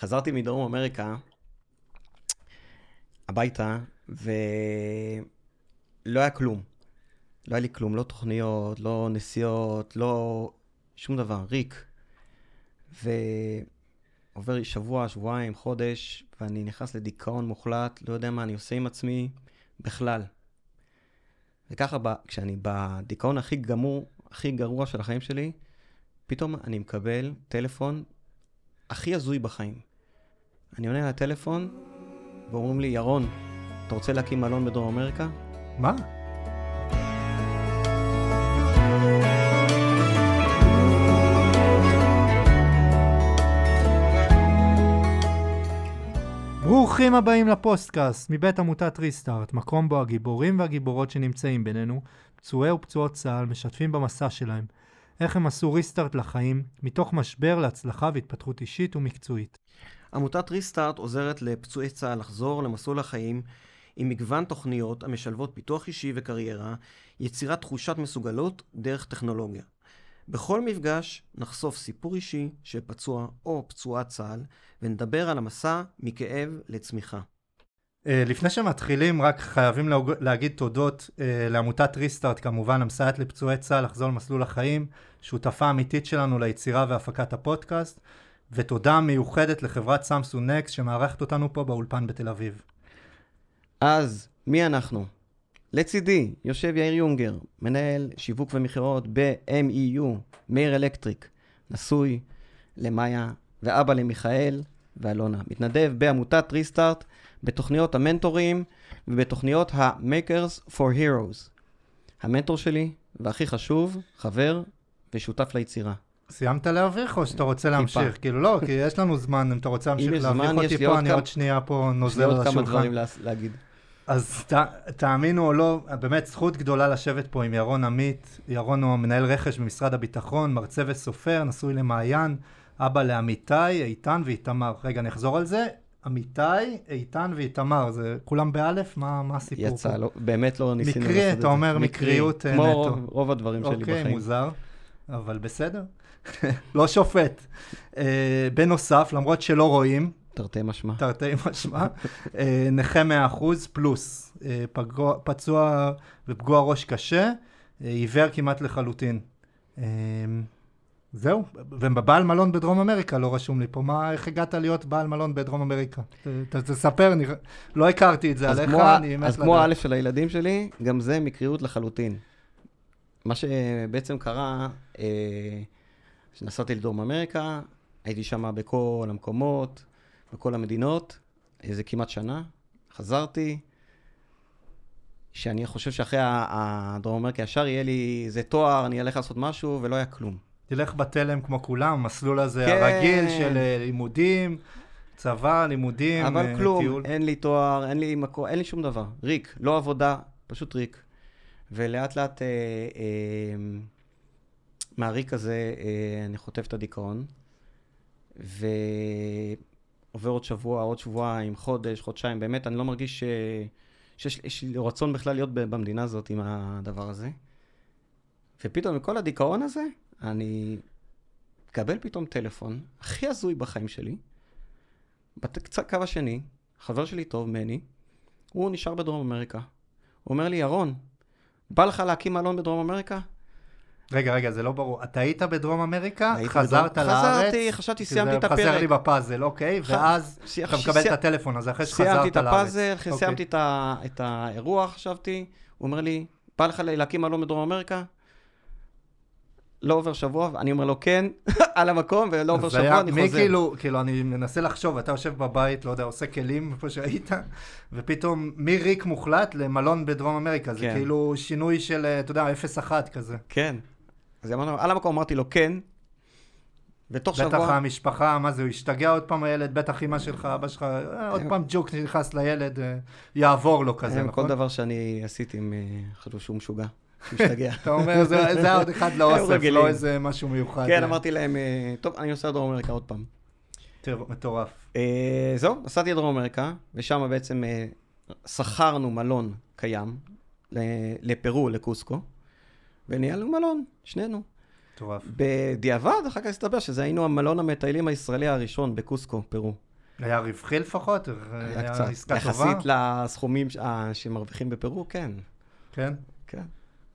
חזרתי מדרום אמריקה הביתה, ולא היה כלום. לא היה לי כלום, לא תוכניות, לא נסיעות, לא שום דבר, ריק. ועובר שבוע, שבועיים, חודש, ואני נכנס לדיכאון מוחלט, לא יודע מה אני עושה עם עצמי בכלל. וככה, כשאני בדיכאון הכי גמור, הכי גרוע של החיים שלי, פתאום אני מקבל טלפון הכי הזוי בחיים. אני עונה לטלפון, ואומרים לי, ירון, אתה רוצה להקים מלון בדרום אמריקה? מה? ברוכים הבאים לפוסטקאסט מבית עמותת ריסטארט, מקום בו הגיבורים והגיבורות שנמצאים בינינו, פצועי ופצועות צה"ל, משתפים במסע שלהם. איך הם עשו ריסטארט לחיים, מתוך משבר להצלחה והתפתחות אישית ומקצועית. עמותת ריסטארט עוזרת לפצועי צה"ל לחזור למסלול החיים עם מגוון תוכניות המשלבות פיתוח אישי וקריירה, יצירת תחושת מסוגלות דרך טכנולוגיה. בכל מפגש נחשוף סיפור אישי של פצוע או פצועת צה"ל, ונדבר על המסע מכאב לצמיחה. Uh, לפני שמתחילים, רק חייבים להגיד תודות uh, לעמותת ריסטארט, כמובן, המסייעת לפצועי צה"ל לחזור למסלול החיים, שותפה אמיתית שלנו ליצירה והפקת הפודקאסט, ותודה מיוחדת לחברת סמסונג נקסט שמארחת אותנו פה באולפן בתל אביב. אז, מי אנחנו? לצידי יושב יאיר יונגר, מנהל שיווק ומכירות ב-MEU, מאיר אלקטריק, נשוי למאיה ואבא למיכאל ואלונה. מתנדב בעמותת ריסטארט, בתוכניות המנטורים ובתוכניות ה-Makers for Heroes. המנטור שלי, והכי חשוב, חבר ושותף ליצירה. סיימת להביך או שאתה רוצה להמשיך? טיפה. כאילו לא, כי יש לנו זמן, אם אתה רוצה להמשיך להביך אותי פה, אני עוד שנייה פה נוזל על השולחן. יש לי עוד כמה דברים להגיד. אז ת, תאמינו או לא, באמת זכות גדולה לשבת פה עם ירון עמית. ירון הוא מנהל רכש במשרד הביטחון, מרצה וסופר, נשוי למעיין, אבא לאמיתי, איתן ואיתמר. רגע, אני אחזור על זה. אמיתי, איתן ואיתמר, זה כולם באלף? מה, מה הסיפור יצא, פה? לא, באמת לא ניסינו לעשות את זה. מקרי, אתה אומר מקריות נטו. כמו רוב, רוב הדברים שלי אוקיי, בחיים. אוקיי, מוזר, אבל בסדר. לא שופט. Uh, בנוסף, למרות שלא רואים, תרתי משמע. תרתי משמע. אה, נכה 100% פלוס, אה, פגוע, פצוע ופגוע ראש קשה, אה, עיוור כמעט לחלוטין. זהו, ובבעל מלון בדרום אמריקה לא רשום לי פה. מה, איך הגעת להיות בעל מלון בדרום אמריקה? תספר, אני לא הכרתי את זה עליך, אני מת לדעת. אז כמו א' של הילדים שלי, גם זה מקריות לחלוטין. מה שבעצם קרה, כשנסעתי לדרום אמריקה, הייתי שם בכל המקומות, בכל המדינות, איזה כמעט שנה. חזרתי, שאני חושב שאחרי הדרום אמריקה ישר יהיה לי איזה תואר, אני אלך לעשות משהו, ולא היה כלום. תלך בתלם כמו כולם, המסלול הזה כן. הרגיל של אה, לימודים, צבא, לימודים, אבל טיול. אבל כלום, אין לי תואר, אין לי מקום, אין לי שום דבר. ריק, לא עבודה, פשוט ריק. ולאט לאט אה, אה, מהריק הזה אה, אני חוטף את הדיכאון. ו... עובר עוד שבוע, עוד שבועיים, חודש, חודשיים, באמת, אני לא מרגיש ש... שיש לי רצון בכלל להיות במדינה הזאת עם הדבר הזה. ופתאום, מכל הדיכאון הזה, אני מקבל פתאום טלפון, הכי הזוי בחיים שלי, בקו השני, חבר שלי טוב, מני, הוא נשאר בדרום אמריקה. הוא אומר לי, ירון, בא לך להקים מלון בדרום אמריקה? רגע, רגע, זה לא ברור. אתה היית בדרום אמריקה, חזרת בדרום... לארץ? חזרתי, חשבתי, סיימתי את הפרק. חסר לי בפאזל, אוקיי, ואז אתה מקבל את הטלפון הזה אחרי שחזרת לארץ. סיימתי את הפאזל, אחרי אוקיי. סיימתי את האירוע, חשבתי, הוא אומר לי, בא לך להקים מלון בדרום אמריקה? לא עובר שבוע, אני אומר לו כן, על המקום, ולא עובר שבוע, אני חוזר. מי כאילו, כאילו, אני מנסה לחשוב, אתה יושב בבית, לא יודע, עושה כלים, איפה שהיית, ופתאום מריק מוחלט למלון בדרום אמריקה, זה כן. כאילו שינוי של, אתה יודע, 0-1 כזה. כן, אז אמרנו, על המקום אמרתי לו כן, ותוך בטח שבוע... בטח המשפחה, מה זה, הוא השתגע עוד פעם הילד, בטח אמא שלך, אבא שלך, אה, עוד פעם ג'וק נכנס לילד, אה, יעבור לו כזה, נכון? כל דבר שאני עשיתי, הם אה, חשבו שהוא משוגע. משתגע. אתה אומר, זה היה עוד אחד לאוסף, לא איזה משהו מיוחד. כן, אמרתי להם, טוב, אני נוסע לדרום אמריקה עוד פעם. מטורף. זהו, נסעתי לדרום אמריקה, ושם בעצם שכרנו מלון קיים לפרו, לקוסקו. וניהלנו מלון, שנינו. מטורף. בדיעבד, אחר כך הסתבר שזה היינו המלון המטיילים הישראלי הראשון בקוסקו, פרו. היה רווחי לפחות? היה קצת. עסקה טובה? יחסית לסכומים שמרוויחים בפרו, כן. כן? כן.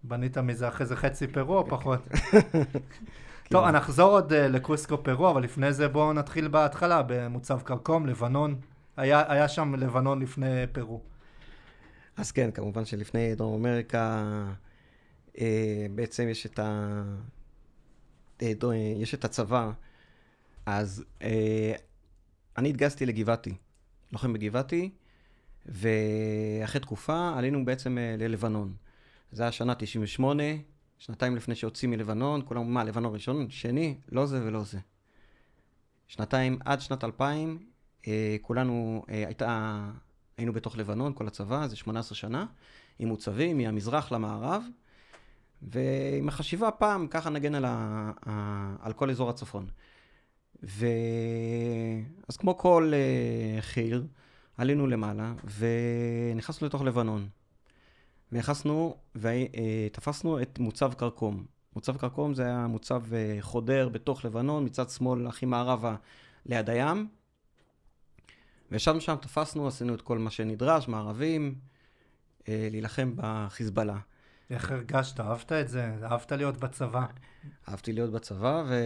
בנית מזה אחרי זה חצי פרו או פחות? טוב, כן. נחזור עוד uh, לקוסקו פרו, אבל לפני זה בואו נתחיל בהתחלה, במוצב כרכום, לבנון. היה, היה שם לבנון לפני פרו. אז כן, כמובן שלפני דרום אמריקה, אה, בעצם יש את, ה... אה, דו, יש את הצבא. אז אה, אני התגייסתי לגבעתי, לוחם בגבעתי, ואחרי תקופה עלינו בעצם אה, ללבנון. זה היה שנה 98, שנתיים לפני שיוצאים מלבנון, כולם מה, לבנון ראשון, שני, לא זה ולא זה. שנתיים, עד שנת 2000, אה, כולנו, אה, הייתה, היינו בתוך לבנון, כל הצבא, זה 18 שנה, עם מוצבים מהמזרח למערב, ועם החשיבה פעם, ככה נגן על, ה, ה, על כל אזור הצפון. ו... אז כמו כל uh, חי"ר, עלינו למעלה ונכנסנו לתוך לבנון. ונכנסנו ותפסנו את מוצב כרכום. מוצב כרכום זה היה מוצב uh, חודר בתוך לבנון, מצד שמאל הכי מערבה ליד הים. וישבנו שם, תפסנו, עשינו את כל מה שנדרש, מערבים, uh, להילחם בחיזבאללה. איך הרגשת? אהבת את זה? אהבת להיות בצבא? אהבתי להיות בצבא, ו... אה,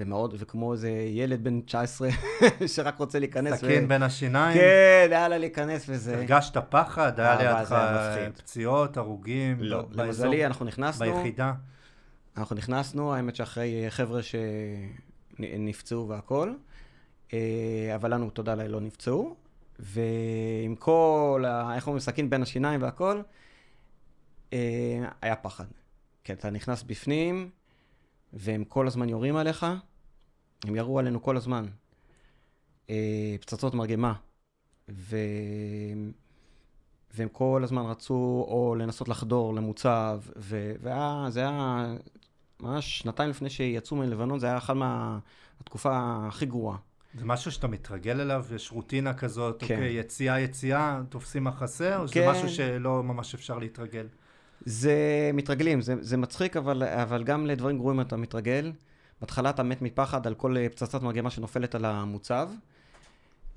ומאוד, וכמו איזה ילד בן 19 שרק רוצה להיכנס. סכין ו... בין השיניים? כן, היה לה להיכנס וזה. הרגשת פחד? היה אה, לידך פציעות, הרוגים? לא, למזלי, אנחנו נכנסנו. ביחידה? אנחנו נכנסנו, האמת שאחרי חבר'ה שנפצעו והכול, אה, אבל לנו, תודה לאל, לא נפצעו. ועם כל, ה... איך אומרים, סכין בין השיניים והכול, אה, היה פחד. כי אתה נכנס בפנים, והם כל הזמן יורים עליך, הם ירו עלינו כל הזמן. אה, פצצות מרגמה. ו... והם כל הזמן רצו או לנסות לחדור למוצב, ו... וזה היה ממש שנתיים לפני שיצאו מלבנון, זה היה אחת מהתקופה הכי גרועה. זה משהו שאתה מתרגל אליו? יש רוטינה כזאת, כן. אוקיי, יציאה, יציאה, תופסים מחסה, או כן. שזה משהו שלא ממש אפשר להתרגל? זה מתרגלים, זה, זה מצחיק, אבל, אבל גם לדברים גרועים אתה מתרגל. בהתחלה אתה מת מפחד על כל אה, פצצת מרגמה שנופלת על המוצב.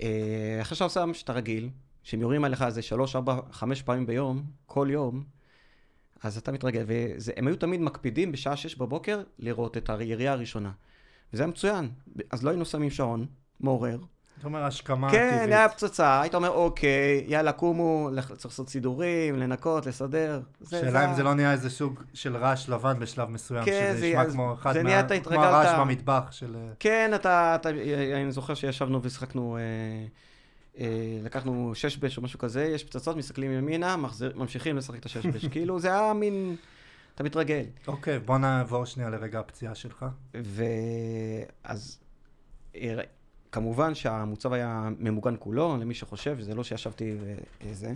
אה, אחרי שאתה עושה שאתה רגיל, שהם יורים עליך איזה שלוש, ארבע, חמש פעמים ביום, כל יום, אז אתה מתרגל. והם היו תמיד מקפידים בשעה שש בבוקר לראות את הירייה הראשונה. וזה היה מצוין. אז לא היינו שמים שעון, מעורר. אתה אומר השכמה כן, טבעית. כן, היה פצצה, היית אומר, אוקיי, יאללה, קומו, צריך לעשות סידורים, לנקות, לסדר. שאלה זה... אם זה לא נהיה איזה סוג של רעש לבן בשלב מסוים, כן, שזה נשמע כמו אחד מה... נהיה, כמו הרעש במטבח של... אה, כן, אתה, אתה, אני זוכר שישבנו והשחקנו, אה, אה, לקחנו שש בש או משהו כזה, יש פצצות, מסתכלים ימינה, מחזיר, ממשיכים לשחק את השש בש. כאילו, זה היה מין... אתה מתרגל. אוקיי, בוא נעבור שנייה לרגע הפציעה שלך. ואז... כמובן שהמוצב היה ממוגן כולו, למי שחושב, זה לא שישבתי וזה.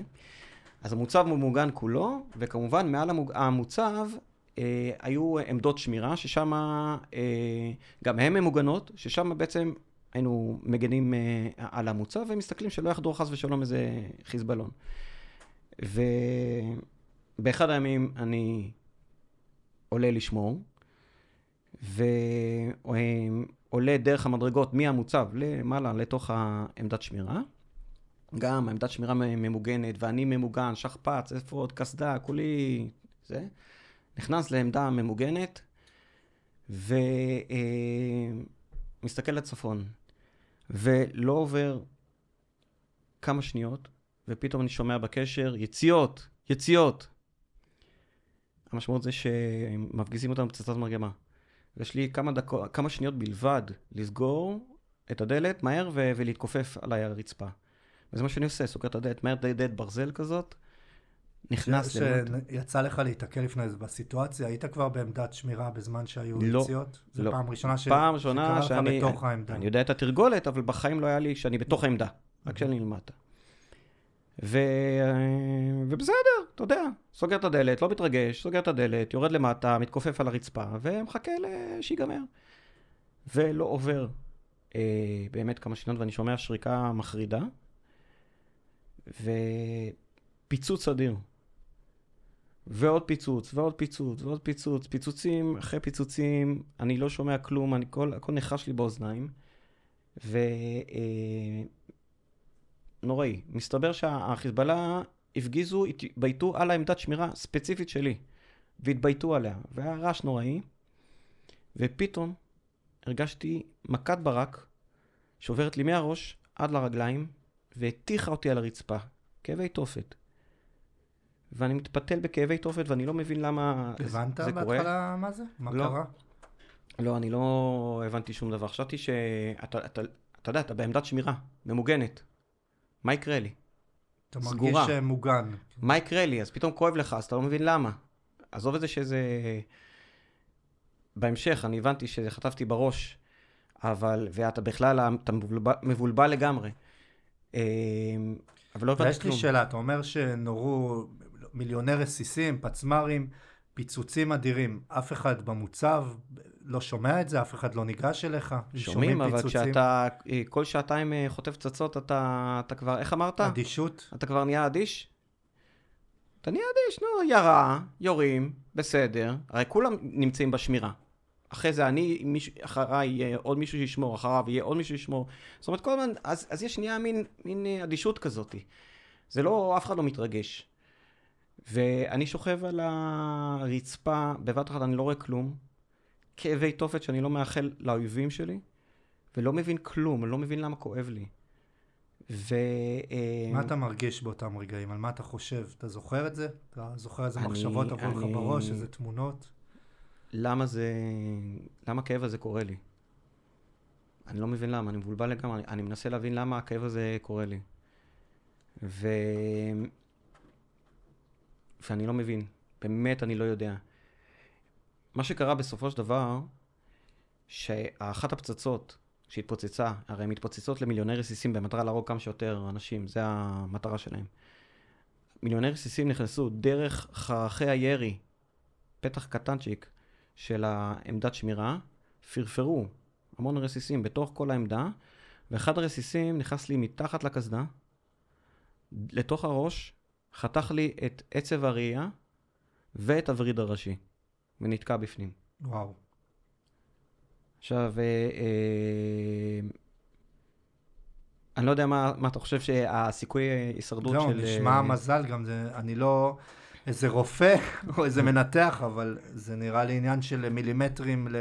אז המוצב ממוגן כולו, וכמובן מעל המוג... המוצב אה, היו עמדות שמירה, ששם אה, גם הן ממוגנות, ששם בעצם היינו מגנים אה, על המוצב ומסתכלים שלא יחדור חס ושלום איזה חיזבאלון. ובאחד הימים אני עולה לשמור, ו... עולה דרך המדרגות מהמוצב למעלה לתוך העמדת שמירה. גם עמדת שמירה ממוגנת, ואני ממוגן, שכפ"ץ, אפוד, קסדה, כולי זה. נכנס לעמדה ממוגנת, ומסתכל אה, לצפון, ולא עובר כמה שניות, ופתאום אני שומע בקשר, יציאות, יציאות. המשמעות זה שמפגיזים אותנו בפצצת מרגמה. ויש לי כמה, דקו, כמה שניות בלבד לסגור את הדלת מהר ו- ולהתכופף על הרצפה. וזה מה שאני עושה, סוגר את הדלת, מהר דלת ברזל כזאת, נכנס למטה. שיצא לך להיתקל לפני זה בסיטואציה, היית כבר בעמדת שמירה בזמן שהיו לא, יציאות? לא. זו פעם ראשונה ש... פעם ראשונה שאני... בתוך העמדה. אני יודע את התרגולת, אבל בחיים לא היה לי שאני בתוך העמדה, רק כשאני למטה. ו... ובסדר, אתה יודע, סוגר את הדלת, לא מתרגש, סוגר את הדלת, יורד למטה, מתכופף על הרצפה, ומחכה שיגמר. ולא עובר אה, באמת כמה שניות, ואני שומע שריקה מחרידה, ופיצוץ אדיר. ועוד פיצוץ, ועוד פיצוץ, ועוד פיצוץ, פיצוצים אחרי פיצוצים, אני לא שומע כלום, אני כל, הכל נחש לי באוזניים. ו... אה, נוראי. מסתבר שהחיזבאללה הפגיזו, התבייתו על העמדת שמירה ספציפית שלי, והתבייתו עליה, והיה רעש נוראי, ופתאום הרגשתי מכת ברק שעוברת לי מהראש עד לרגליים, והטיחה אותי על הרצפה. כאבי תופת. ואני מתפתל בכאבי תופת ואני לא מבין למה זה קורה. הבנת בהתחלה מה זה? מה לא. קרה? לא, אני לא הבנתי שום דבר. חשבתי שאתה, אתה, אתה יודע, אתה בעמדת שמירה, ממוגנת. מה יקרה לי? אתה סגורה. מרגיש מוגן. מה יקרה לי? אז פתאום כואב לך, אז אתה לא מבין למה. עזוב את זה שזה... בהמשך, אני הבנתי שחטפתי בראש, אבל, ואתה בכלל, אתה מבולבל, מבולבל לגמרי. אה, אבל לא הבנתי כלום. יש לי שאלה, אתה אומר שנורו מיליוני רסיסים, פצמ"רים, פיצוצים אדירים. אף אחד במוצב לא שומע את זה? אף אחד לא ניגש אליך? שומעים, אבל פיצוצים? כשאתה כל שעתיים אה, חוטף פצצות, אתה, אתה כבר, איך אמרת? אדישות. אתה כבר נהיה אדיש? אתה נהיה אדיש, נו, ירה, יורים, בסדר. הרי כולם נמצאים בשמירה. אחרי זה אני, מישהו, אחריי יהיה עוד מישהו שישמור, אחריו יהיה עוד מישהו שישמור. זאת אומרת, כל הזמן, אז, אז יש נהיה מין, מין אה, אדישות כזאת. זה לא, אף אחד לא מתרגש. ואני שוכב על הרצפה, בבת אחת אני לא רואה כלום. כאבי תופת שאני לא מאחל לאויבים שלי, ולא מבין כלום, אני לא מבין למה כואב לי. ו... אה, מה אתה מרגיש באותם רגעים? על מה אתה חושב? אתה זוכר את זה? אתה זוכר איזה מחשבות עברו לך בראש, איזה תמונות? למה זה... למה הכאב הזה קורה לי? אני לא מבין למה, אני מבולבל לגמרי, אני, אני מנסה להבין למה הכאב הזה קורה לי. ו... ואני לא מבין, באמת אני לא יודע. מה שקרה בסופו של דבר, שאחת הפצצות שהתפוצצה, הרי הן מתפוצצות למיליוני רסיסים במטרה להרוג כמה שיותר אנשים, זה המטרה שלהם. מיליוני רסיסים נכנסו דרך חרכי הירי, פתח קטנצ'יק של העמדת שמירה, פרפרו המון רסיסים בתוך כל העמדה, ואחד הרסיסים נכנס לי מתחת לקסדה, לתוך הראש, חתך לי את עצב הראייה ואת הווריד הראשי, ונתקע בפנים. וואו. עכשיו, אה, אה, אני לא יודע מה, מה אתה חושב שהסיכוי הישרדות לא, של... לא, נשמע אה... מזל גם, זה, אני לא איזה רופא או איזה מנתח, אבל זה נראה לי עניין של מילימטרים ל,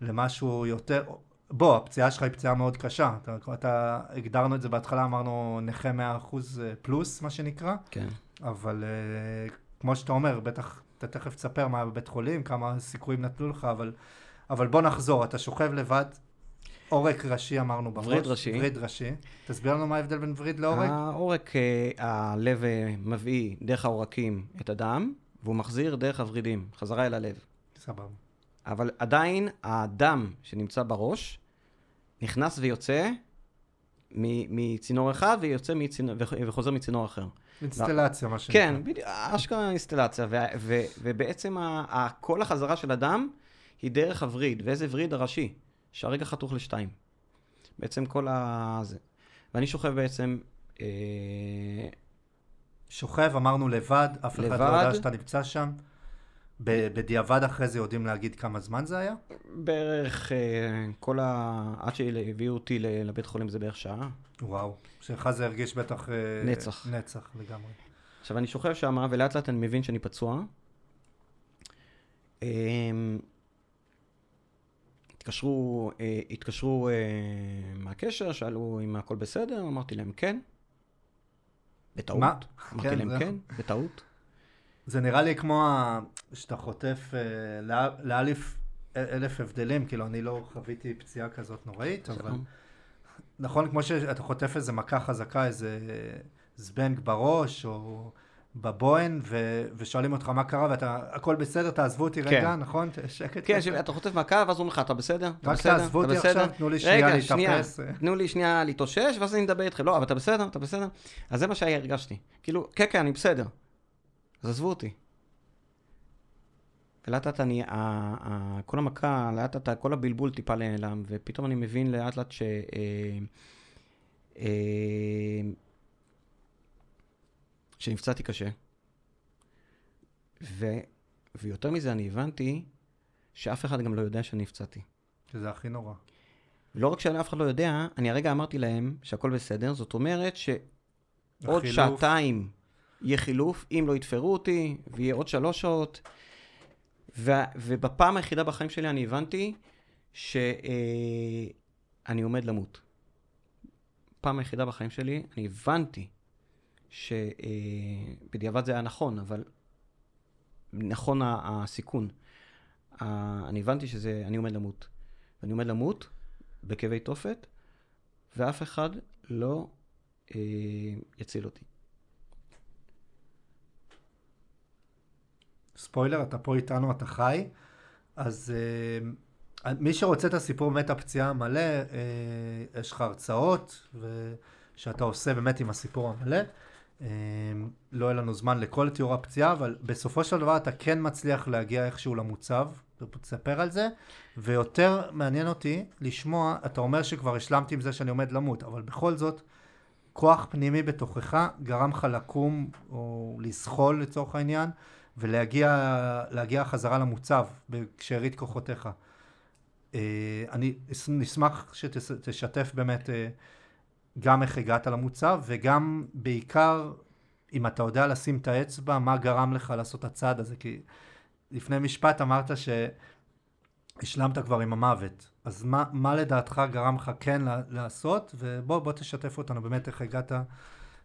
למשהו יותר... בוא, הפציעה שלך היא פציעה מאוד קשה. אתה, אתה הגדרנו את זה בהתחלה, אמרנו נכה 100% אה, פלוס, מה שנקרא. כן. אבל uh, כמו שאתה אומר, בטח, אתה תכף תספר מה היה בבית חולים, כמה סיכויים נתנו לך, אבל, אבל בוא נחזור, אתה שוכב לבד, עורק ראשי אמרנו בראש. וריד ראשי. וריד ראשי. תסביר לנו מה ההבדל בין וריד לעורק. העורק, אה, הלב מביא דרך העורקים את הדם, והוא מחזיר דרך הוורידים, חזרה אל הלב. סבבה. אבל עדיין הדם שנמצא בראש נכנס ויוצא מצינור אחד ויוצא מצינור, וחוזר מצינור אחר. אינסטלציה, מה שנקרא. כן, בדיוק, אשכרה אינסטלציה. ובעצם כל החזרה של הדם היא דרך הווריד, ואיזה וריד הראשי, שהרגע חתוך לשתיים. בעצם כל ה... זה. ואני שוכב בעצם... אה... שוכב, אמרנו לבד, אף אחד לא יודע שאתה נמצא שם. בדיעבד אחרי זה יודעים להגיד כמה זמן זה היה? בערך אה, כל ה... עד שהביאו אותי לבית חולים זה בערך שעה. וואו, שלך זה הרגיש בטח... אה, נצח. נצח לגמרי. עכשיו אני שוכב שם ולאט לאט אני מבין שאני פצוע. אמ, התקשרו, אה, התקשרו מהקשר, שאלו אם הכל בסדר, אמרתי להם כן. בטעות. מה? אמרתי כן, להם זה... כן, בטעות. זה נראה לי כמו שאתה חוטף אה, לאלף אלף הבדלים, כאילו אני לא חוויתי פציעה כזאת נוראית, אבל נכון, כמו שאתה חוטף איזה מכה חזקה, איזה זבנג בראש, או בבוהן, ו- ושואלים אותך מה קרה, ואתה, הכל בסדר, תעזבו אותי רגע, כן. נכון? שקט. כן. אתה חוטף מכה, ואז אומרים לך, אתה בסדר? אתה רק בסדר? תעזבו אותי עכשיו, תנו לי שנייה להתאפס. רגע, שנייה, תנו לי שנייה להתאושש, ואז אני אדבר איתכם. לא, אבל אתה בסדר? אתה בסדר? אז זה מה שהרגשתי. כאילו, כן, כן, אני בסדר. אז עזבו אותי. ולאט לאט אני, כל המכה, לאט לאט כל הבלבול טיפה נעלם, ופתאום אני מבין לאט לאט ש... אה, אה, שנפצעתי קשה. ו, ויותר מזה, אני הבנתי שאף אחד גם לא יודע שאני נפצעתי. שזה הכי נורא. ולא רק שאף אחד לא יודע, אני הרגע אמרתי להם שהכל בסדר, זאת אומרת שעוד החילוף. שעתיים יהיה חילוף, אם לא יתפרו אותי, ויהיה עוד שלוש שעות. ו- ובפעם היחידה בחיים שלי אני הבנתי שאני עומד למות. פעם היחידה בחיים שלי, אני הבנתי שבדיעבד זה היה נכון, אבל נכון הסיכון. ה- אני הבנתי שזה, אני עומד למות. ואני עומד למות בכאבי תופת, ואף אחד לא אה, יציל אותי. ספוילר, אתה פה איתנו, אתה חי. אז uh, מי שרוצה את הסיפור באמת הפציעה המלא, uh, יש לך הרצאות ו... שאתה עושה באמת עם הסיפור המלא. Uh, לא יהיה לנו זמן לכל תיאור הפציעה, אבל בסופו של דבר אתה כן מצליח להגיע איכשהו למוצב, תספר על זה, ויותר מעניין אותי לשמוע, אתה אומר שכבר השלמתי עם זה שאני עומד למות, אבל בכל זאת, כוח פנימי בתוכך גרם לך לקום או לזחול לצורך העניין, ולהגיע להגיע חזרה למוצב בשארית כוחותיך. אה, אני נשמח שתשתף באמת אה, גם איך הגעת למוצב וגם בעיקר אם אתה יודע לשים את האצבע, מה גרם לך לעשות את הצעד הזה, כי לפני משפט אמרת שהשלמת כבר עם המוות, אז מה, מה לדעתך גרם לך כן לעשות, ובוא בוא תשתף אותנו באמת איך הגעת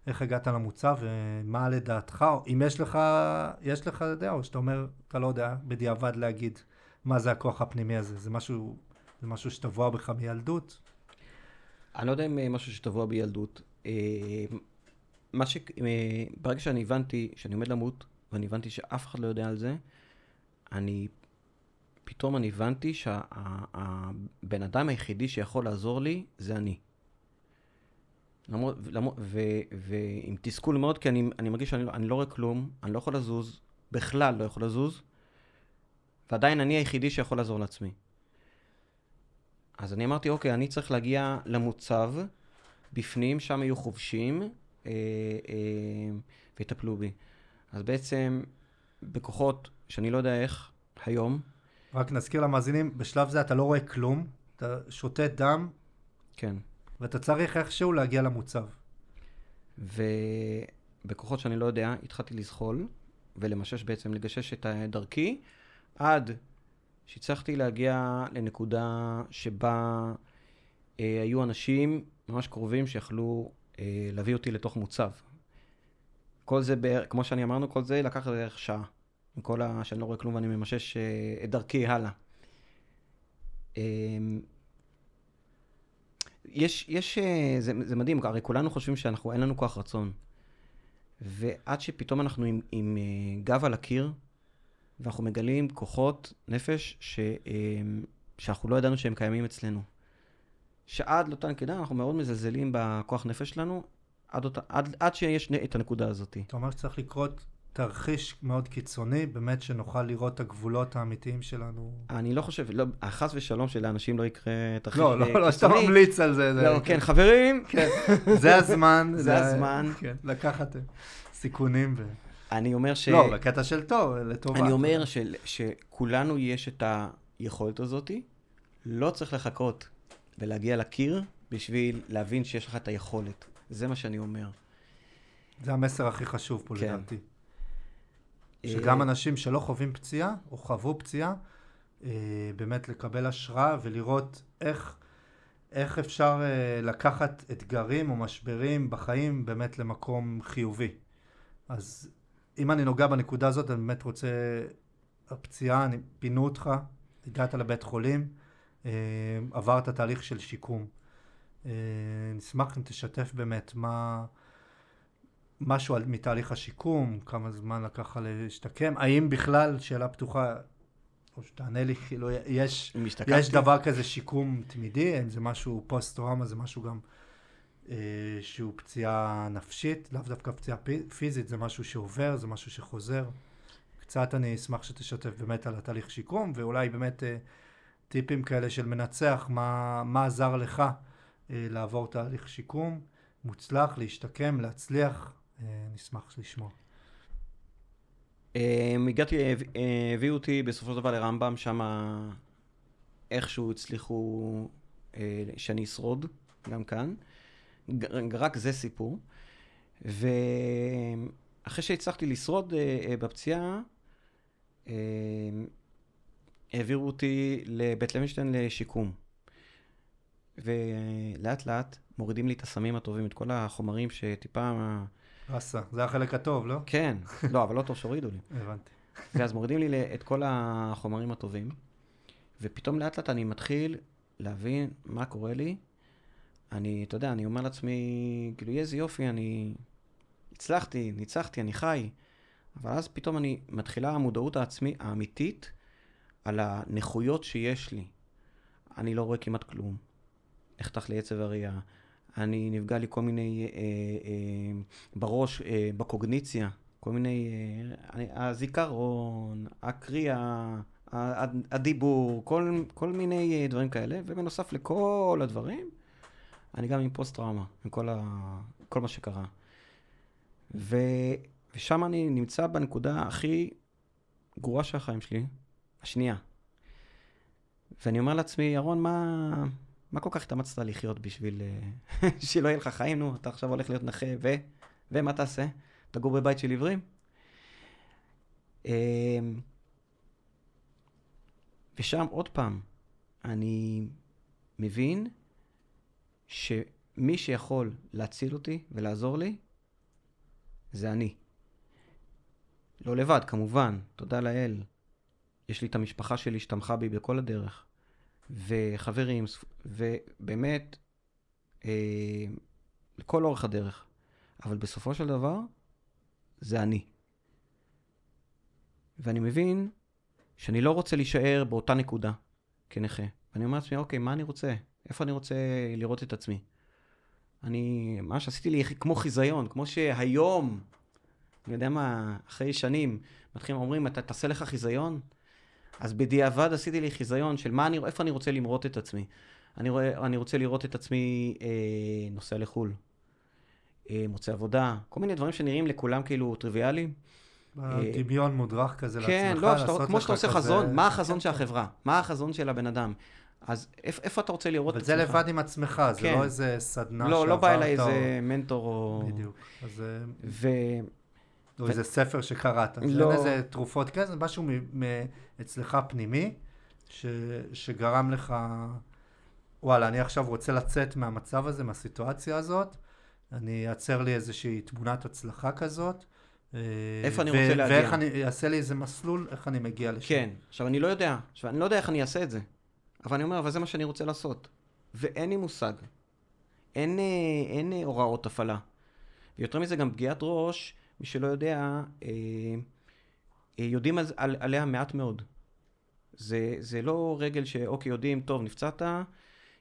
איך הגעת למוצב ומה לדעתך, או אם יש לך, יש לך דעה, או שאתה אומר, אתה לא יודע בדיעבד להגיד מה זה הכוח הפנימי הזה, זה משהו, זה משהו שטבוע בך מילדות? אני לא יודע אם אה, משהו שטבוע בילדות. אה, מה ש... אה, ברגע שאני הבנתי שאני עומד למות, ואני הבנתי שאף אחד לא יודע על זה, אני... פתאום אני הבנתי שהבן אדם היחידי שיכול לעזור לי זה אני. למרות, למרות, ו, ועם תסכול מאוד, כי אני, אני מרגיש שאני לא, אני לא רואה כלום, אני לא יכול לזוז, בכלל לא יכול לזוז, ועדיין אני היחידי שיכול לעזור לעצמי. אז אני אמרתי, אוקיי, אני צריך להגיע למוצב, בפנים, שם יהיו חובשים, אה, אה, ויטפלו בי. אז בעצם, בכוחות שאני לא יודע איך, היום, רק נזכיר למאזינים, בשלב זה אתה לא רואה כלום, אתה שותה דם, כן, ואתה צריך איכשהו להגיע למוצב. ובכוחות שאני לא יודע, התחלתי לזחול, ולמשש בעצם, לגשש את דרכי, עד שהצלחתי להגיע לנקודה שבה אה, היו אנשים ממש קרובים שיכלו אה, להביא אותי לתוך מוצב. כל זה, בערך, כמו שאני אמרנו, כל זה לקח בערך שעה. עם כל ה... שאני לא רואה כלום ואני ממשש אה, את דרכי הלאה. אה, יש, יש, אה, זה, זה מדהים, הרי כולנו חושבים שאנחנו, אין לנו כוח רצון. ועד שפתאום אנחנו עם, עם אה, גב על הקיר, ואנחנו מגלים כוחות נפש ש, אה, שאנחנו לא ידענו שהם קיימים אצלנו. שעד לאותה נקודה אנחנו מאוד מזלזלים בכוח נפש שלנו, עד, אותה, עד, עד שיש את הנקודה הזאת. אתה אומר שצריך לקרות תרחיש מאוד קיצוני, באמת שנוכל לראות את הגבולות האמיתיים שלנו. אני לא חושב, לא, חס ושלום שלאנשים לא יקרה תרחיש לא, לא, לא, שאתה קיצוני. ממליץ על זה. זה- לא, כן, חברים, כן, זה הזמן. זה הזמן. כן, לקחת סיכונים. ו... אני אומר ש... לא, בקטע של טוב, לטובה. אני אומר של, שכולנו יש את היכולת הזאתי, לא צריך לחכות ולהגיע לקיר בשביל להבין שיש לך את היכולת. זה מה שאני אומר. זה המסר הכי חשוב פה כן. לדעתי. אה, שגם אנשים שלא חווים פציעה, או חוו פציעה, אה, באמת לקבל השראה ולראות איך, איך אפשר אה, לקחת אתגרים או משברים בחיים באמת למקום חיובי. אז אם אני נוגע בנקודה הזאת, אני באמת רוצה, הפציעה, אני, פינו אותך, הגעת לבית חולים, אה, עברת תהליך של שיקום. אה, נשמח אם תשתף באמת מה... משהו על, מתהליך השיקום, כמה זמן לקח להשתקם, האם בכלל, שאלה פתוחה, או שתענה לי, כאילו, יש, אם יש דבר כזה שיקום תמידי, האם זה משהו פוסט-טראומה, זה משהו גם אה, שהוא פציעה נפשית, לאו דווקא פציעה פי- פיזית, זה משהו שעובר, זה משהו שחוזר. קצת אני אשמח שתשתף באמת על התהליך שיקום, ואולי באמת אה, טיפים כאלה של מנצח, מה, מה עזר לך אה, לעבור תהליך שיקום מוצלח, להשתקם, להצליח, נשמח לשמוע. אה, הגעתי, אה, הביאו אותי בסופו של דבר לרמב"ם, שם איכשהו הצליחו אה, אה, שאני אשרוד, גם כאן. רק זה סיפור. ואחרי שהצלחתי לשרוד אה, אה, בפציעה, אה, העבירו אותי לבית לוינשטיין לשיקום. ולאט לאט מורידים לי את הסמים הטובים, את כל החומרים שטיפה... באסה, זה החלק הטוב, לא? כן, לא, אבל לא טוב שהורידו לי. הבנתי. ואז מורידים לי את כל החומרים הטובים, ופתאום לאט לאט אני מתחיל להבין מה קורה לי. אני, אתה יודע, אני אומר לעצמי, כאילו, איזה יופי, אני הצלחתי, ניצחתי, אני חי. אבל אז פתאום אני, מתחילה המודעות העצמי האמיתית על הנכויות שיש לי. אני לא רואה כמעט כלום. נחתך לי עצב הראייה. אני נפגע לי כל מיני, אה, אה, בראש, אה, בקוגניציה, כל מיני, אה, הזיכרון, הקריאה, הדיבור, כל, כל מיני אה, דברים כאלה, ובנוסף לכל הדברים, אני גם עם פוסט-טראומה, עם כל, ה, כל מה שקרה. ו, ושם אני נמצא בנקודה הכי גרועה של החיים שלי, השנייה. ואני אומר לעצמי, ירון, מה, מה כל כך התאמצת לחיות בשביל אה, שלא יהיה לך חיים? נו, אתה עכשיו הולך להיות נכה, ו... ומה תעשה? תגור בבית של עיוורים? אמ, ושם עוד פעם, אני מבין שמי שיכול להציל אותי ולעזור לי, זה אני. לא לבד, כמובן, תודה לאל. יש לי את המשפחה שלי שתמכה בי בכל הדרך, וחברים, ובאמת, אה, לכל אורך הדרך. אבל בסופו של דבר, זה אני. ואני מבין שאני לא רוצה להישאר באותה נקודה כנכה. ואני אומר לעצמי, אוקיי, מה אני רוצה? איפה אני רוצה לראות את עצמי? אני, מה שעשיתי לי כמו חיזיון, כמו שהיום, אני יודע מה, אחרי שנים, מתחילים, אומרים, אתה תעשה לך חיזיון? אז בדיעבד עשיתי לי חיזיון של מה אני, איפה אני רוצה למרות את עצמי. אני, רואה, אני רוצה לראות את עצמי אה, נוסע לחו"ל, אה, מוצא עבודה, כל מיני דברים שנראים לכולם כאילו טריוויאליים. דמיון מודרך כזה כן, לעצמך, לא, שאתה, כמו שאתה עושה כזה- חזון, מה החזון כן, של כן. החברה? מה החזון של הבן אדם? אז איפה, איפה אתה רוצה לראות אבל את זה עצמך? לבד עם עצמך, זה כן. לא איזה סדנה לא, לא בא אליי שעברת או- איזה מנטור או... בדיוק. אז אה, ו... או איזה ספר שקראת. לא. אין איזה תרופות כאלה, זה משהו אצלך פנימי, ש- שגרם לך, וואלה, אני עכשיו רוצה לצאת מהמצב הזה, מהסיטואציה הזאת, אני אעצר לי איזושהי תמונת הצלחה כזאת. אה, איפה אני רוצה להגיע? ואיך אני אעשה לי איזה מסלול, איך אני מגיע לשם. כן. עכשיו, אני לא יודע. עכשיו, אני לא יודע איך אני אעשה את זה. אבל אני אומר, אבל זה מה שאני רוצה לעשות. ואין לי מושג. אין, אה, אין אה, הוראות הפעלה. ויותר מזה, גם פגיעת ראש, מי שלא יודע, אה, אה, יודעים על, על, עליה מעט מאוד. זה, זה לא רגל שאוקיי, יודעים, טוב, נפצעת,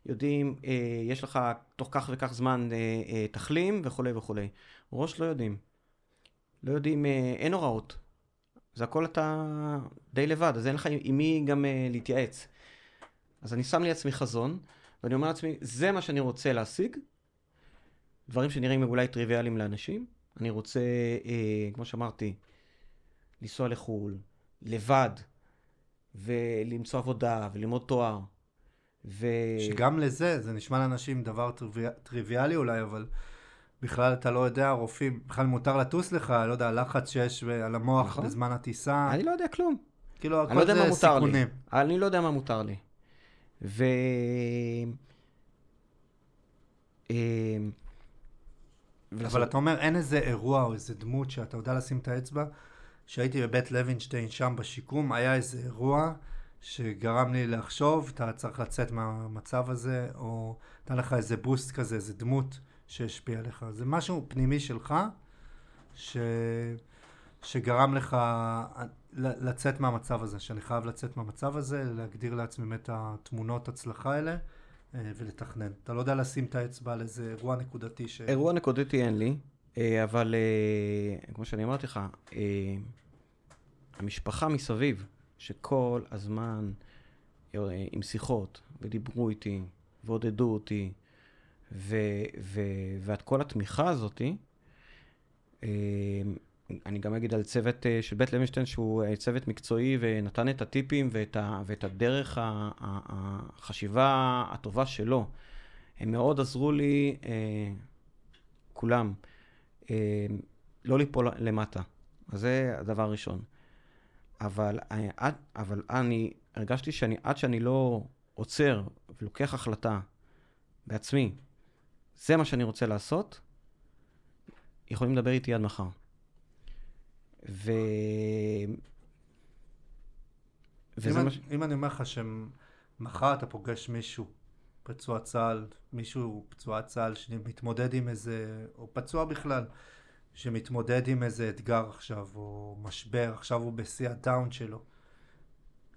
יודעים, אה, יש לך תוך כך וכך זמן אה, אה, תחלים וכולי וכולי. ראש לא יודעים. לא יודעים, אה, אין הוראות. זה הכל אתה די לבד, אז אין לך עם מי גם uh, להתייעץ. אז אני שם לעצמי חזון, ואני אומר לעצמי, זה מה שאני רוצה להשיג. דברים שנראים אולי טריוויאליים לאנשים. אני רוצה, אה, כמו שאמרתי, לנסוע לחו"ל, לבד, ולמצוא עבודה, וללמוד תואר. ו... שגם לזה, זה נשמע לאנשים דבר טריוויאלי, טריוויאלי אולי, אבל בכלל אתה לא יודע, רופאים, בכלל מותר לטוס לך, לא יודע, לחץ שיש על המוח נכון. בזמן הטיסה, אני לא יודע כלום. כאילו לא הכל מה זה מותר לי. סיכונים. אני לא יודע מה מותר לי. ו... אמ, אבל אתה אומר, אין איזה אירוע או איזה דמות שאתה יודע לשים את האצבע. כשהייתי בבית לוינשטיין שם בשיקום, היה איזה אירוע שגרם לי לחשוב, אתה צריך לצאת מהמצב הזה, או נתן לך איזה בוסט כזה, איזה דמות שהשפיע עליך. זה משהו פנימי שלך, ש... שגרם לך לצאת מהמצב הזה, שאני חייב לצאת מהמצב הזה, להגדיר לעצמי את התמונות הצלחה האלה, ולתכנן. אתה לא יודע לשים את האצבע על איזה אירוע נקודתי ש... אירוע נקודתי אין לי, אה, אבל אה, כמו שאני אמרתי לך, אה, המשפחה מסביב, שכל הזמן אה, עם שיחות, ודיברו איתי, ועודדו אותי, ואת כל התמיכה הזאתי, אה, אני גם אגיד על צוות אה, של בית לוינשטיין, שהוא אה, צוות מקצועי ונתן את הטיפים ואת, ה, ואת הדרך ה- ה- החשיבה הטובה שלו. הם מאוד עזרו לי, אה, כולם, אה, לא ליפול למטה. אז זה הדבר הראשון. אבל, אה, אבל אני הרגשתי שאני, עד שאני לא עוצר ולוקח החלטה בעצמי, זה מה שאני רוצה לעשות, יכולים לדבר איתי עד מחר. ו... וזה אם, מה ש... אם אני אומר לך שמחר אתה פוגש מישהו, פצוע צה"ל, מישהו פצוע צה"ל שמתמודד עם איזה, או פצוע בכלל, שמתמודד עם איזה אתגר עכשיו, או משבר, עכשיו הוא בשיא הדאון שלו.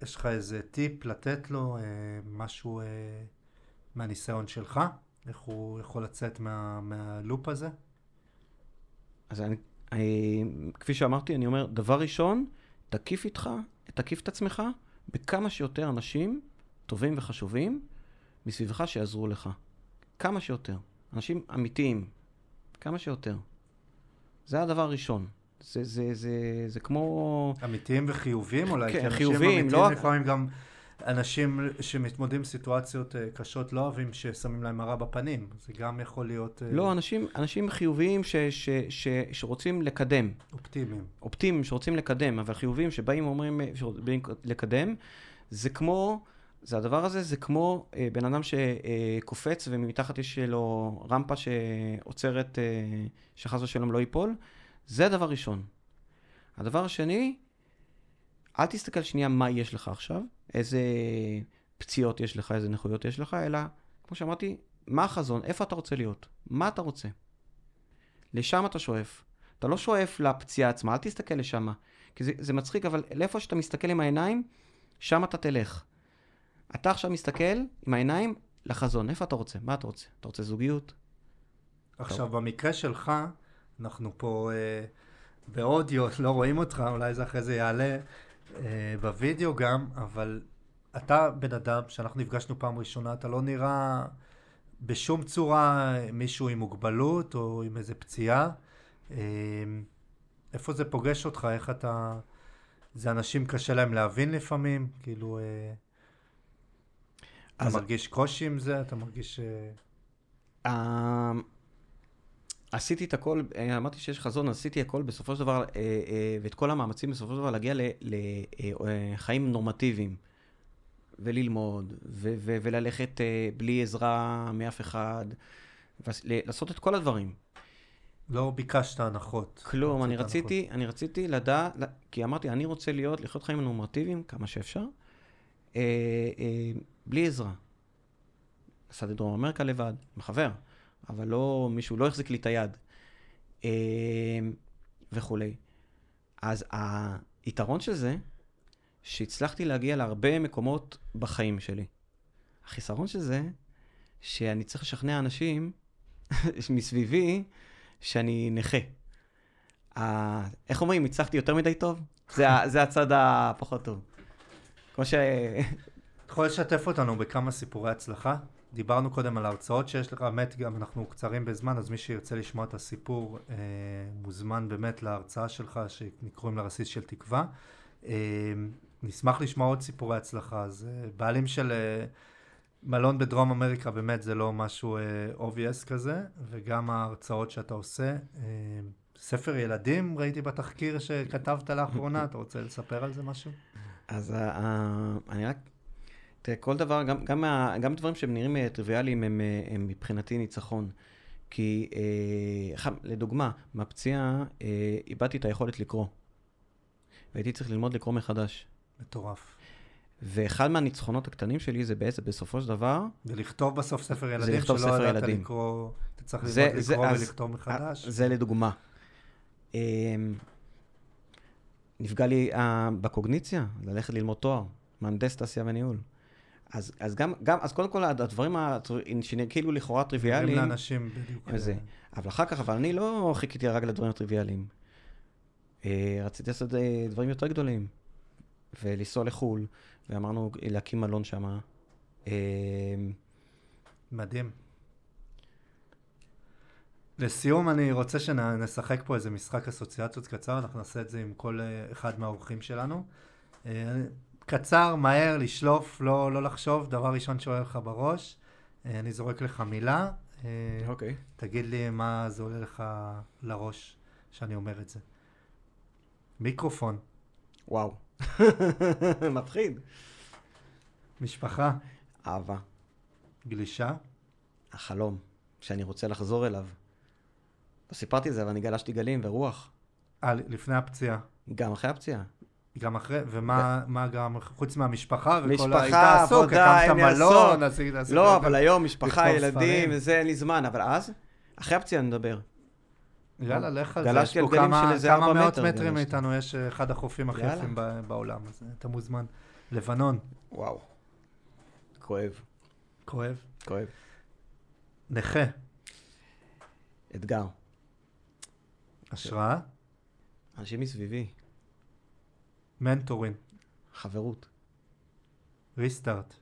יש לך איזה טיפ לתת לו, אה, משהו אה, מהניסיון שלך? איך הוא יכול לצאת מה, מהלופ הזה? אז אני, כפי שאמרתי, אני אומר, דבר ראשון, תקיף איתך, תקיף את עצמך בכמה שיותר אנשים טובים וחשובים מסביבך שיעזרו לך. כמה שיותר. אנשים אמיתיים. כמה שיותר. זה הדבר הראשון. זה, זה, זה, זה כמו... אמיתיים וחיוביים אולי? כן, כי אנשים חיוביים, אמיתיים לא- לפעמים גם אנשים שמתמודדים עם סיטואציות אה, קשות לא אוהבים ששמים להם מראה בפנים. זה גם יכול להיות אה, לא, אנשים, אנשים חיוביים ש, ש, ש, שרוצים לקדם. אופטימיים. אופטימיים שרוצים לקדם, אבל חיוביים שבאים ואומרים שבאים לקדם, זה כמו, זה הדבר הזה, זה כמו אה, בן אדם שקופץ ומתחת יש לו רמפה שעוצרת, אה, שחס ושלום לא ייפול, זה הדבר ראשון. הדבר השני, אל תסתכל שנייה מה יש לך עכשיו, איזה פציעות יש לך, איזה נכויות יש לך, אלא, כמו שאמרתי, מה החזון, איפה אתה רוצה להיות, מה אתה רוצה. לשם אתה שואף. אתה לא שואף לפציעה עצמה, אל תסתכל לשם. כי זה, זה מצחיק, אבל לאיפה שאתה מסתכל עם העיניים, שם אתה תלך. אתה עכשיו מסתכל עם העיניים לחזון, איפה אתה רוצה? מה אתה רוצה? אתה רוצה זוגיות? עכשיו, במקרה שלך, אנחנו פה אה, באודיו, לא רואים אותך, אולי זה אחרי זה יעלה בווידאו גם, אבל אתה בן אדם שאנחנו נפגשנו פעם ראשונה, אתה לא נראה בשום צורה מישהו עם מוגבלות או עם איזה פציעה. אה, איפה זה פוגש אותך? איך אתה... זה אנשים קשה להם להבין לפעמים? כאילו... אה, אתה אז- מרגיש קושי עם זה? אתה מרגיש... עשיתי את הכל, אה, אמרתי שיש חזון, עשיתי הכל בסופו של דבר, אה, אה, ואת כל המאמצים בסופו של דבר להגיע לחיים נורמטיביים, וללמוד, ו- ו- וללכת בלי עזרה מאף אחד, ולעשות את כל הדברים. לא ביקשת הנחות. כלום, אני רצית רציתי, אני רציתי לדעת, כי אמרתי, אני רוצה להיות, לחיות חיים נורמטיביים כמה שאפשר, אה, אה, בלי עזרה. נסעתי לדרום אמריקה לבד, עם חבר, אבל לא, מישהו לא החזיק לי את היד, אה, וכולי. אז היתרון של זה, שהצלחתי להגיע להרבה מקומות בחיים שלי. החיסרון של זה, שאני צריך לשכנע אנשים מסביבי שאני נכה. ה- איך אומרים, הצלחתי יותר מדי טוב? זה, זה הצד הפחות טוב. כמו ש... אתה יכול לשתף אותנו בכמה סיפורי הצלחה? דיברנו קודם על ההרצאות שיש לך, באמת גם אנחנו קצרים בזמן, אז מי שירצה לשמוע את הסיפור אה, מוזמן באמת להרצאה שלך שקוראים לה רסיס של תקווה. אה, נשמח לשמוע עוד סיפורי הצלחה, אז אה, בעלים של אה, מלון בדרום אמריקה באמת זה לא משהו אה, obvious כזה, וגם ההרצאות שאתה עושה. אה, ספר ילדים ראיתי בתחקיר שכתבת לאחרונה, אתה רוצה לספר על זה משהו? אז ה- ה- אני רק... תראה, כל דבר, גם, גם, גם דברים שהם נראים אה, טריוויאליים, הם, אה, הם מבחינתי ניצחון. כי, אה, לדוגמה, מהפציעה אה, איבדתי את היכולת לקרוא. והייתי צריך ללמוד לקרוא מחדש. מטורף. ואחד מהניצחונות הקטנים שלי זה בעצם, בסופו של דבר, ולכתוב בסוף ספר ילדים, לכתוב שלא ספר ידעת ילדים. לקרוא, אתה צריך זה- ללמוד זה- לקרוא אז- ולכתוב מחדש. אה, זה לדוגמה. אמ, נפגע לי אה, בקוגניציה, ללכת ללמוד תואר, מהנדס תעשייה וניהול. אז, אז גם, גם, אז קודם כל הדברים הטר- שכאילו לכאורה טריוויאליים, לאנשים בדיוק. הם זה. אה, אבל אחר כך, אבל אני לא חיכיתי רק לדברים הטריוויאליים. אה, רציתי לעשות אה, דברים יותר גדולים, ולנסוע לחו"ל, ואמרנו להקים מלון שם. מדהים. לסיום, אני רוצה שנשחק פה איזה משחק אסוציאציות קצר, אנחנו נעשה את זה עם כל אה, אחד מהאורחים שלנו. קצר, מהר, לשלוף, לא, לא לחשוב, דבר ראשון שעולה לך בראש. אה, אני זורק לך מילה, אה, אוקיי. תגיד לי מה זה עולה לך לראש שאני אומר את זה. מיקרופון, וואו. מפחיד. משפחה, אהבה. גלישה, החלום, שאני רוצה לחזור אליו. לא סיפרתי את זה, אבל אני גלשתי גלים ורוח. אה, לפני הפציעה. גם אחרי הפציעה. גם אחרי, ומה מה גם, חוץ מהמשפחה וכל משפחה, היית עסוק, הקמת מלון. עשית... לא, אבל היום משפחה, ילדים. זה אין לי זמן. אבל אז, אחרי הפציעה נדבר. יאללה, לך על זה. יש פה כמה- כמה מאות מטר מטרים. מאיתנו, יש אה, אחד החופים הכי. יפים בעולם, אז אתה מוזמן. לבנון, וואו. כואב, כואב. כואב. נכה, אתגר. השראה, אנשים מסביבי, מנטורים, חברות, Restart,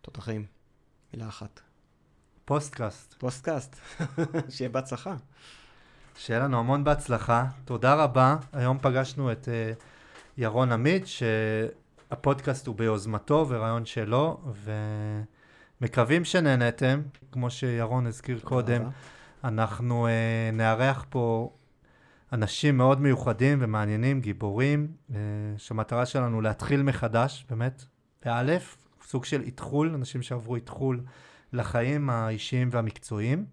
תותחים. מילה אחת. פוסטקאסט. פוסטקאסט. שיהיה בהצלחה. שיהיה לנו המון בהצלחה. תודה רבה. היום פגשנו את אה, ירון עמית, שהפודקאסט הוא ביוזמתו ורעיון שלו, ומקווים שנהנתם. כמו שירון הזכיר קודם, רבה. אנחנו אה, נארח פה אנשים מאוד מיוחדים ומעניינים, גיבורים, אה, שהמטרה שלנו להתחיל מחדש, באמת, באלף, סוג של איתחול, אנשים שעברו איתחול לחיים האישיים והמקצועיים.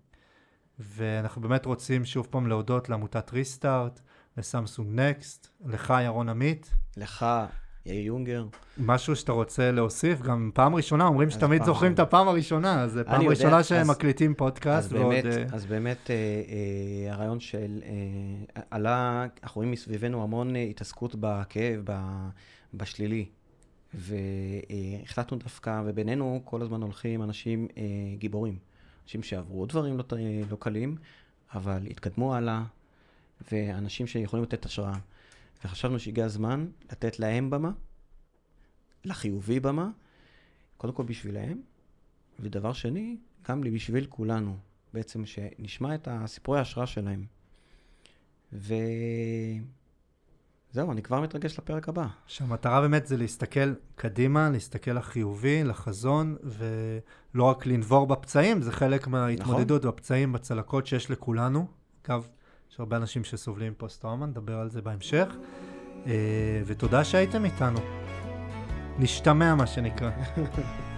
ואנחנו באמת רוצים שוב פעם להודות לעמותת ריסטארט, לסמסונג נקסט, לך ירון עמית. לך, יאיר יונגר. משהו שאתה רוצה להוסיף, גם פעם ראשונה, אומרים שתמיד זוכרים את. הפעם הראשונה, אז זו פעם ראשונה שהם מקליטים פודקאסט, אז ועוד... באמת, אה, אז באמת אה, אה, הרעיון של, אה, עלה, אנחנו רואים מסביבנו המון אה, התעסקות בכאב, ב- בשלילי. והחלטנו דווקא, ובינינו כל הזמן הולכים אנשים אה, גיבורים. אנשים שעברו דברים לא, לא קלים, אבל התקדמו הלאה, ואנשים שיכולים לתת השראה. וחשבנו שהגיע הזמן לתת להם במה, לחיובי במה, קודם כל בשבילהם, ודבר שני, גם בשביל כולנו, בעצם שנשמע את הסיפורי ההשראה שלהם. וזהו, אני כבר מתרגש לפרק הבא. שהמטרה באמת זה להסתכל קדימה, להסתכל לחיובי, לחזון, ולא רק לנבור בפצעים, זה חלק מההתמודדות בפצעים, בצלקות שיש לכולנו. אגב, יש הרבה אנשים שסובלים מפוסט-טראומה, נדבר על זה בהמשך. אה, ותודה שהייתם איתנו. נשתמע, מה שנקרא.